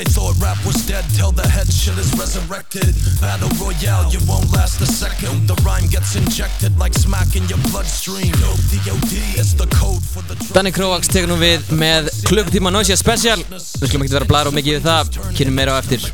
They thought rap was dead till the head shit is resurrected. Battle Royale, you won't last a second. The rhyme gets injected like smack in your bloodstream. Danny Kroax tekur nú við með klukkutíma Noisia Special Við skulum ekki vera að blæra og mikið við það Kynum meira á eftir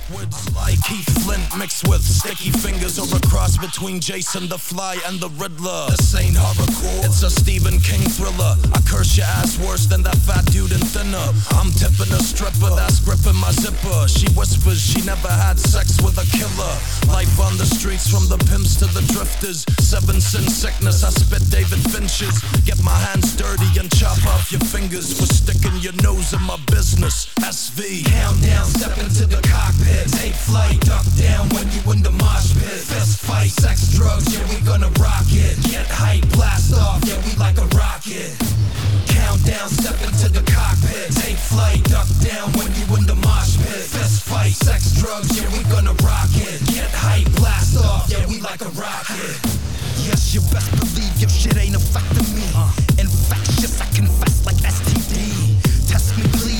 Like Keith Flint mixed with sticky fingers or a cross between Jason the Fly and the Riddler. This ain't horrorcore, it's a Stephen King thriller. I curse your ass worse than that fat dude in thinner. I'm tipping a stripper that's gripping my zipper. She whispers she never had sex with a killer. Life on the streets from the pimps to the drifters. Seven sin sickness, I spit David Finches. Get my hands dirty and chop off your fingers for sticking your nose in my business. SV. Countdown, step into the cockpit. Take flight, duck down when you in the mosh pit. Fist fight, sex, drugs, yeah, we gonna rock it. Get hype, blast off, yeah, we like a rocket. Countdown, step into the cockpit. Take flight, duck down when you in the mosh pit. Fist fight, sex, drugs, yeah, we gonna rock it. Get hype, blast off, yeah, we like a rocket. Yes, you best believe your shit ain't affecting me. Uh. Infectious, I confess like STD. Test me, please,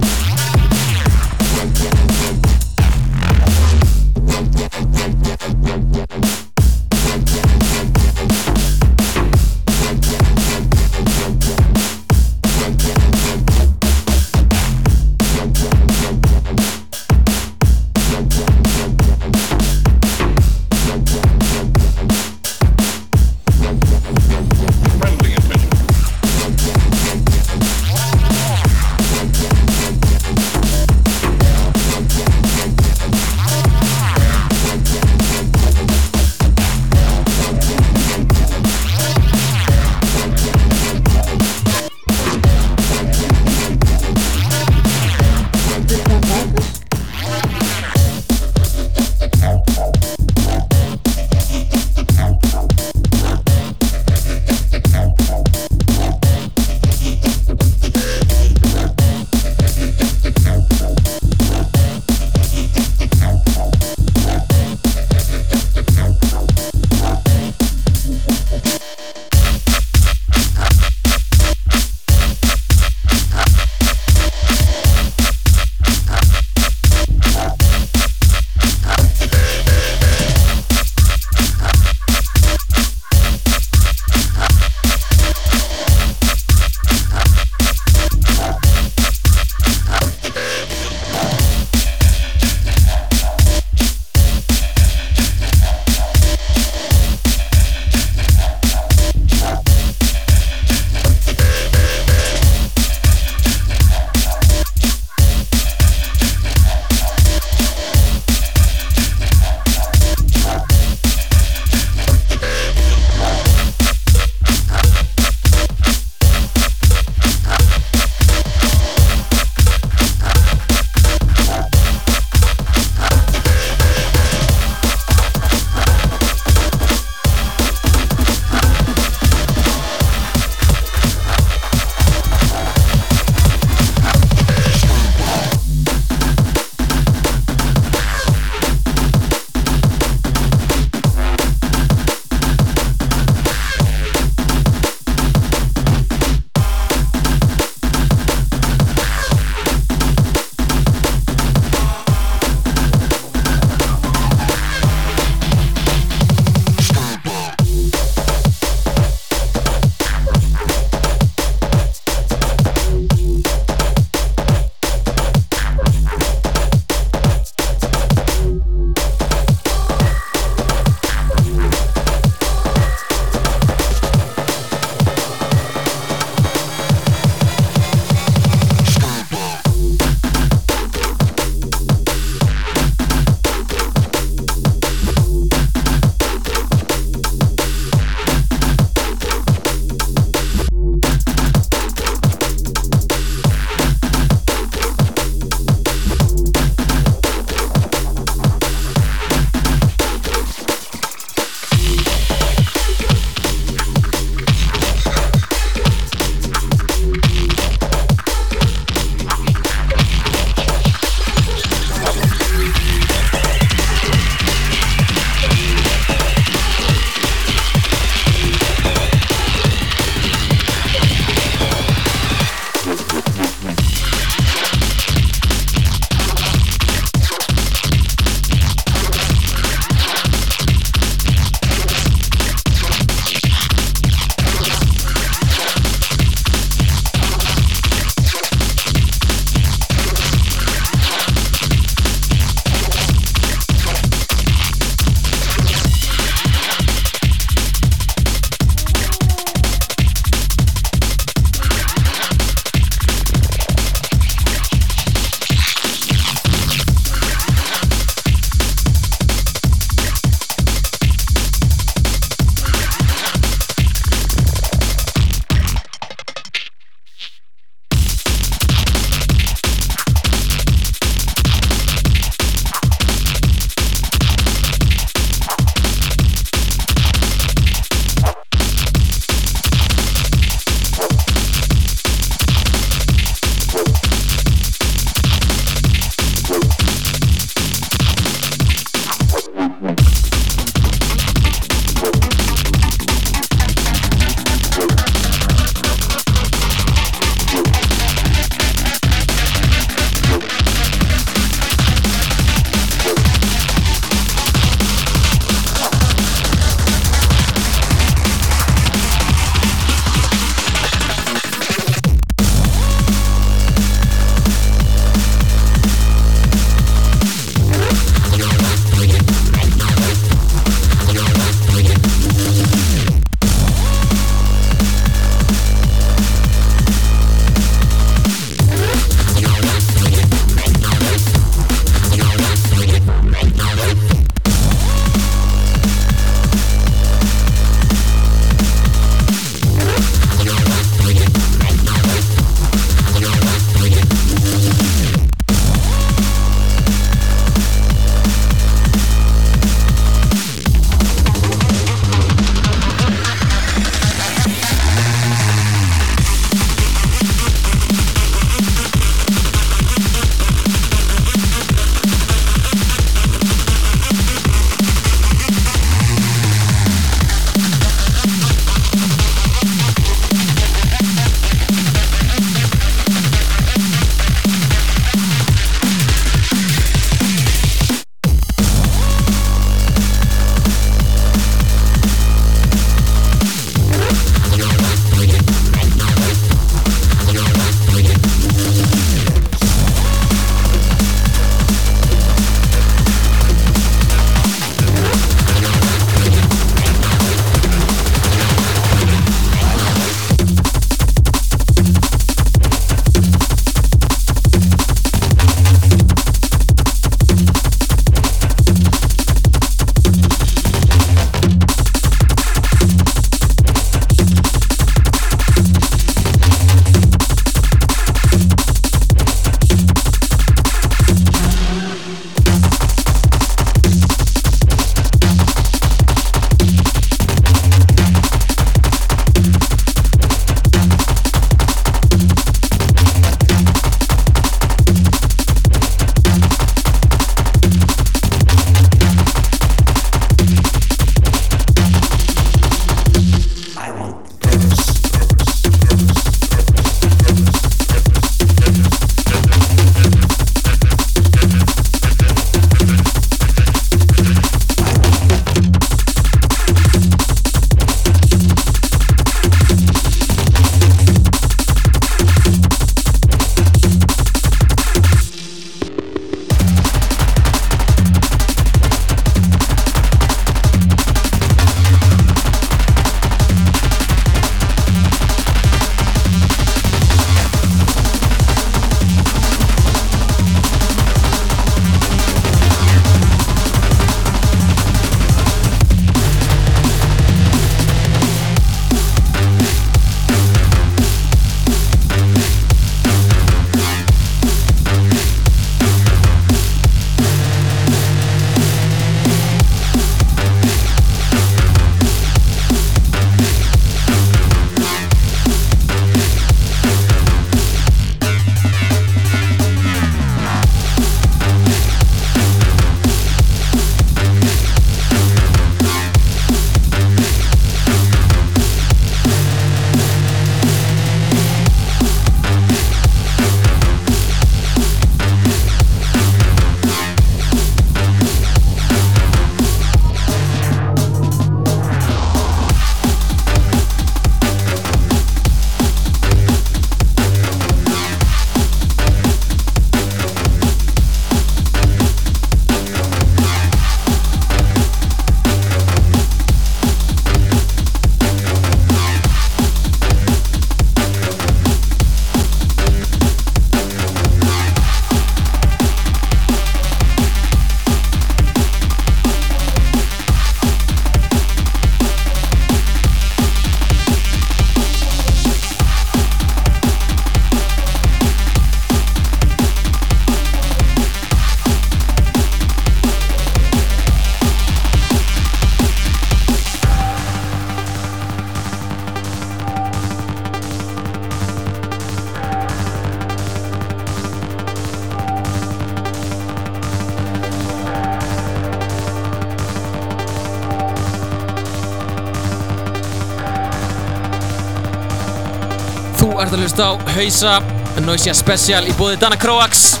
hlusta á Hausa Noisia Special í bóði Dana Kroax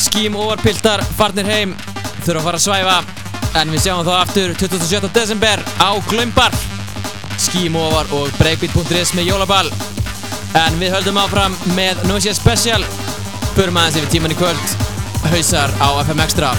Skím overpiltar farnir heim þurfa að fara að svæfa. En við sjáum þá aftur 27. desember á Glömbar Skím over og breakbeat.is með jólaball. En við höldum áfram með Noisia Special. Förum aðeins yfir tíman í kvöld. Hausar á FM Extra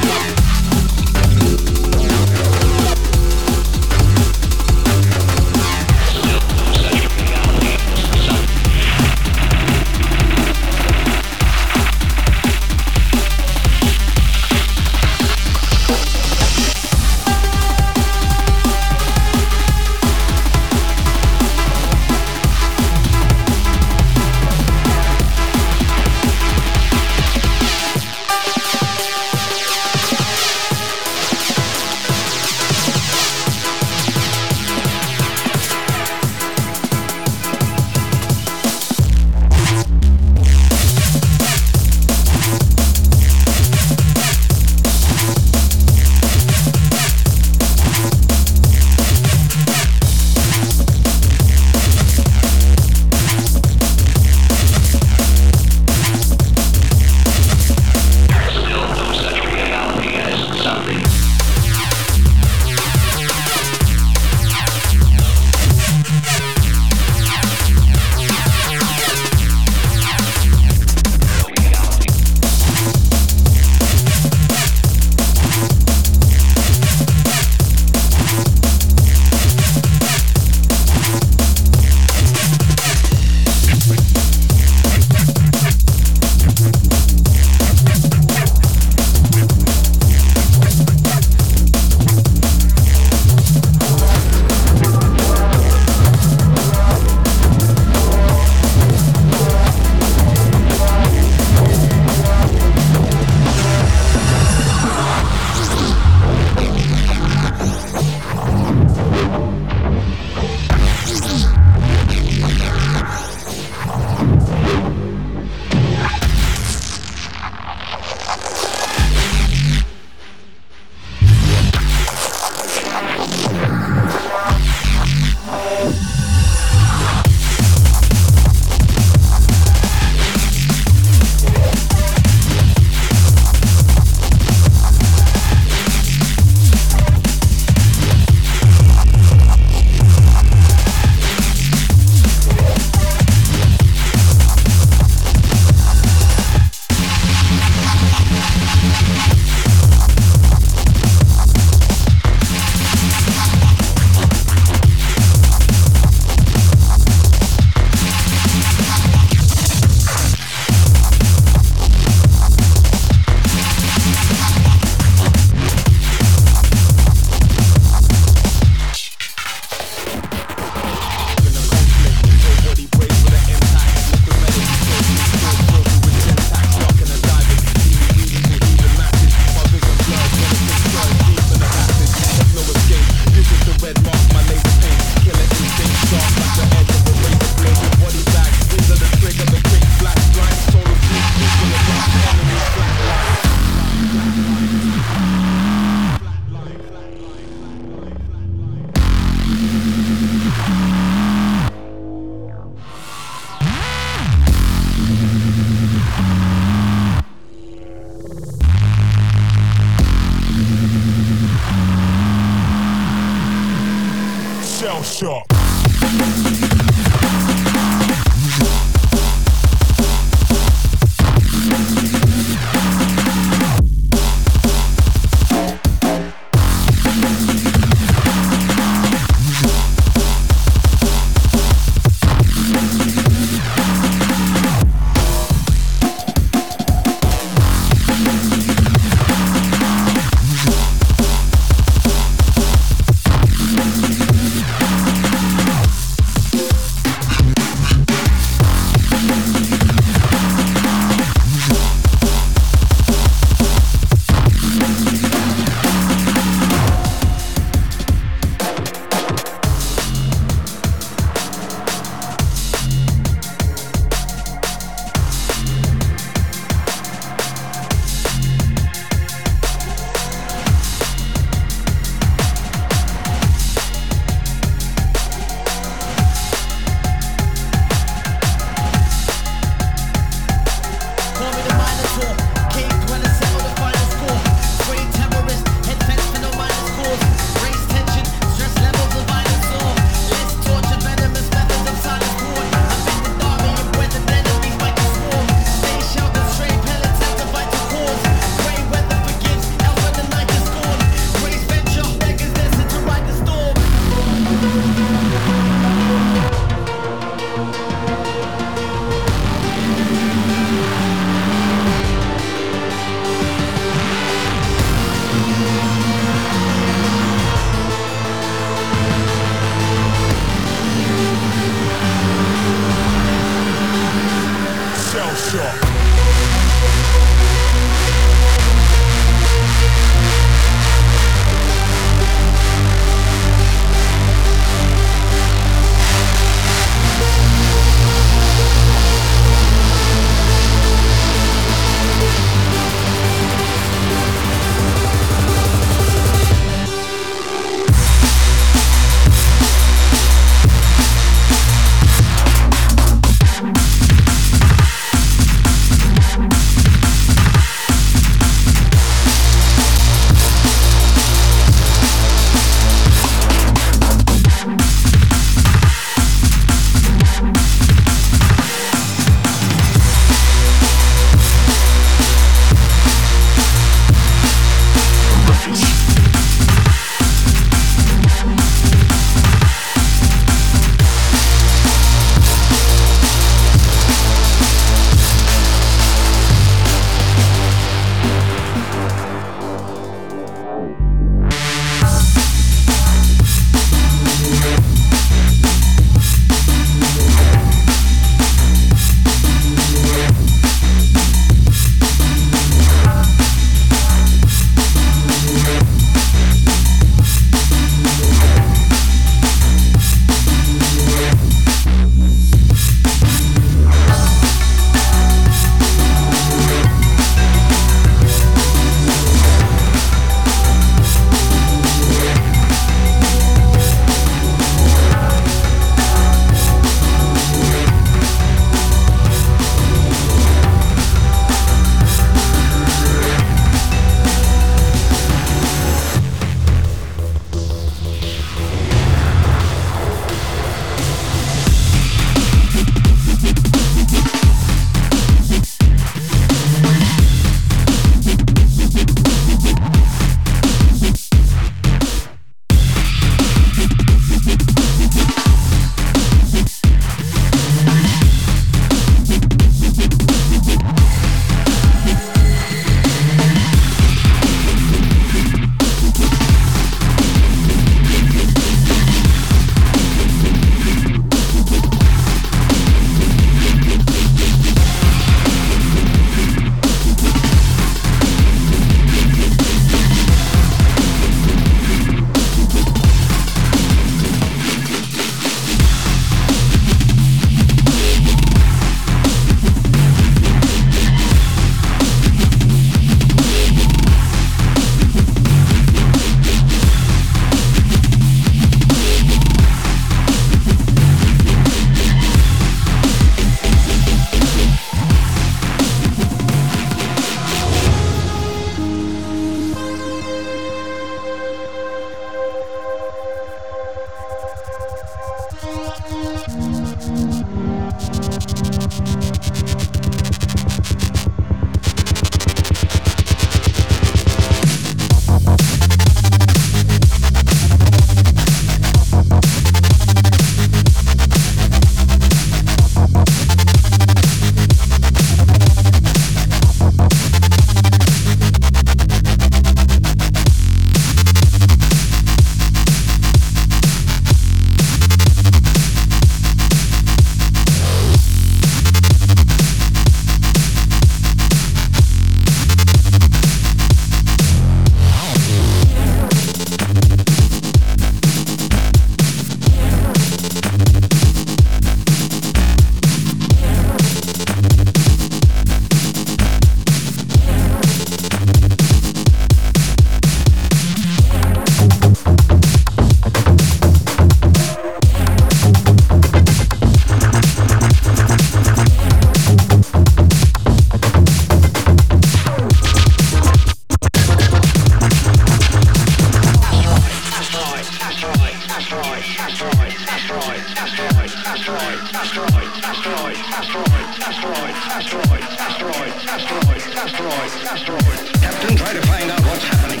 Captain, try to find out what's happening.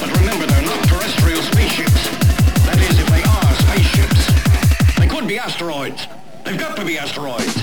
But remember, they're not terrestrial spaceships. That is, if they are spaceships. They could be asteroids. They've got to be asteroids.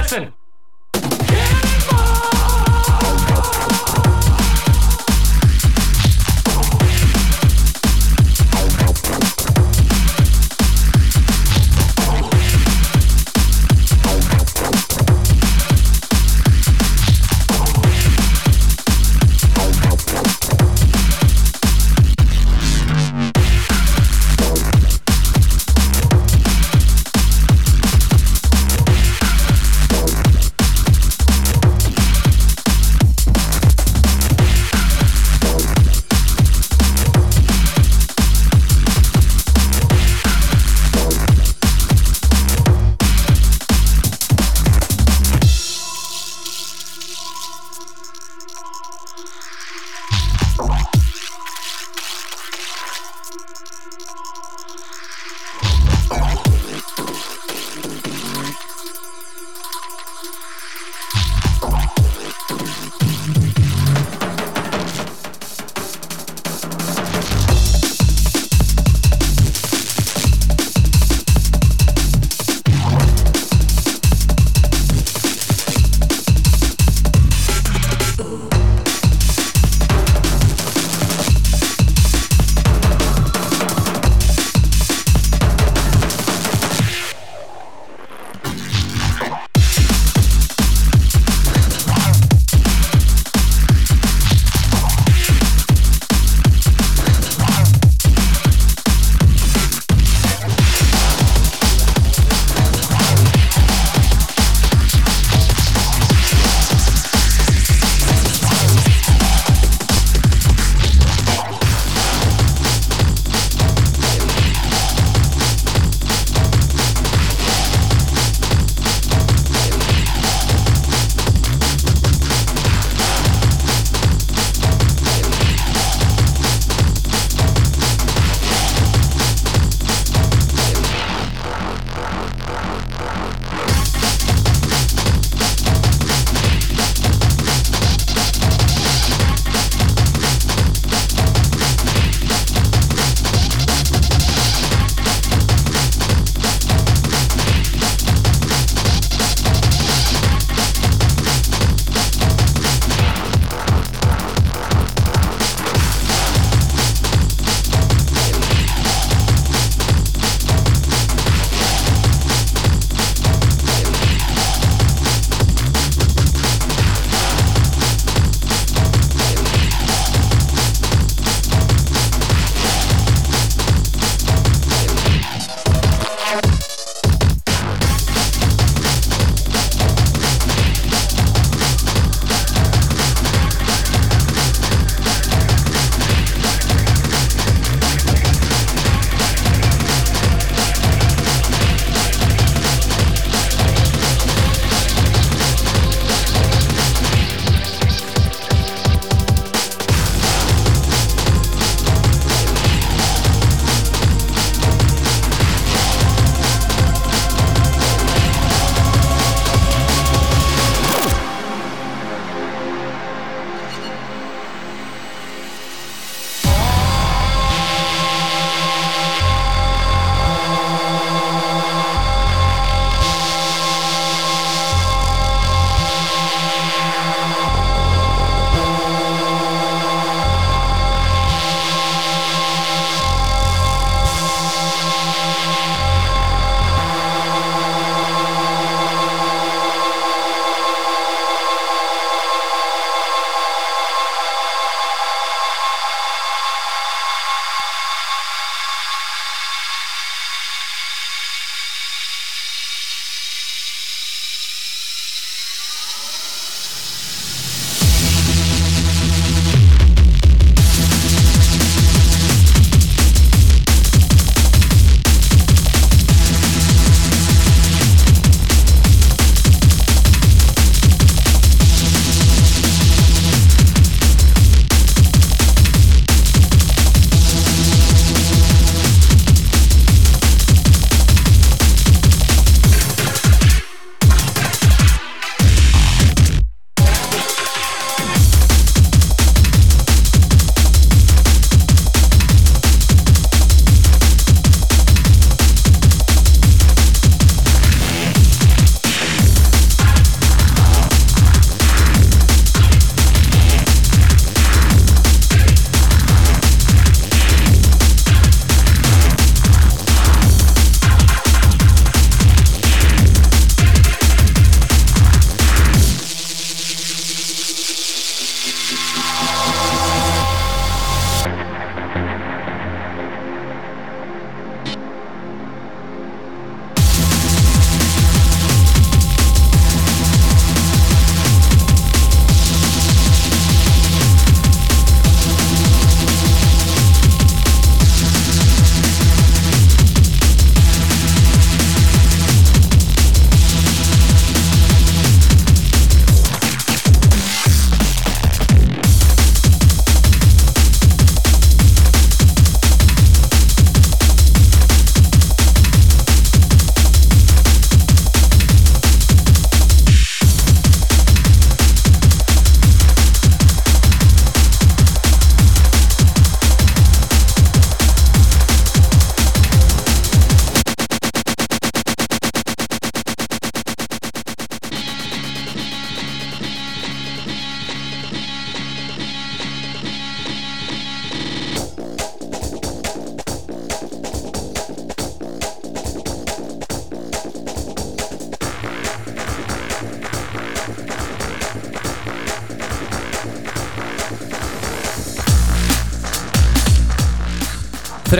Listen.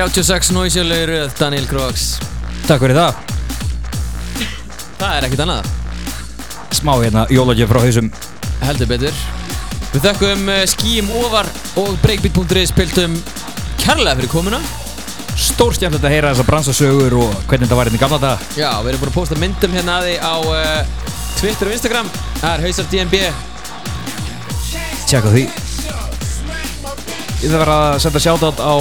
36 nóisjölu röð, Daniel Kroaks. Takk fyrir það. Það er ekkert annað. Smá hérna jólagjöf frá hausum. Heldur betur. Við þökkum uh, skím ofar og breakbeat.is piltum kærlega fyrir komuna. Stór skemmtilegt að heyra þessa bransasögur og hvernig þetta var hérna í gamla dag Já, við erum búin að posta myndum hérna að því á uh, Twitter og Instagram. Það er hausar DNB Tjekka því. Ég þarf að senda shoutout á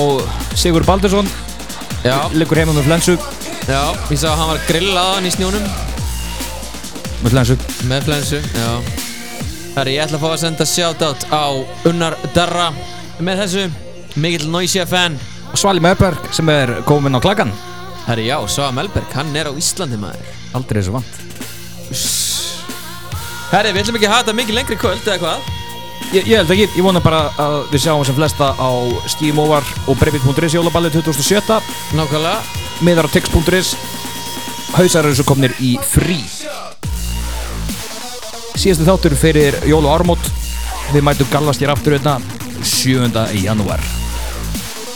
Sigur Baldursson Liggur heima með flensu. Já, ég sá að hann var grillaðan í snjónum. Með flensu. Með flensu, já. Herri, ég ætla að fá að senda shoutout á Unnar Darra. Með þessu Mikill Noisia fan. Svali Möberg sem er komin á klakkan. Herri, já, Svaga Melberg, hann er á Íslandi maður. Aldrei þessu vant. Herri, við ætlum ekki að þetta mikið lengri kvöld eða hvað? Ég, ég held ekki, ég vona bara að við sjáum sem flesta á skímóvar og breybit.is jólaballið 2007 Nákvæmlega. Miðar á tix.is hausar eru svo komnir í frí. Síðastu þáttur fyrir jól og ármót við mætum gallast hér aftur hérna 7. janúar.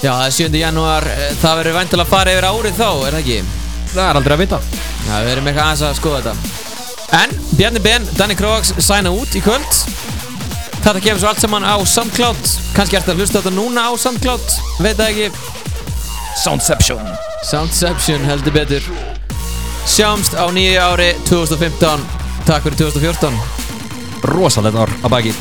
Já, það er 7. janúar, eh, það verður væntilega að fara yfir árið þá, er það ekki? það er aldrei að vita. Já, við erum eitthvað aðeins að skoða þetta. En, Bjarni Ben, Danny Kroax sæna út í kvöld Þetta kemur svo allt saman á SoundCloud. Kannski ertu að hlusta þetta núna á SoundCloud? Veit það ekki? Soundception. Soundception heldur betur. Sjáumst á nýju ári 2015 Takk fyrir 2014 rosalegt ár að baki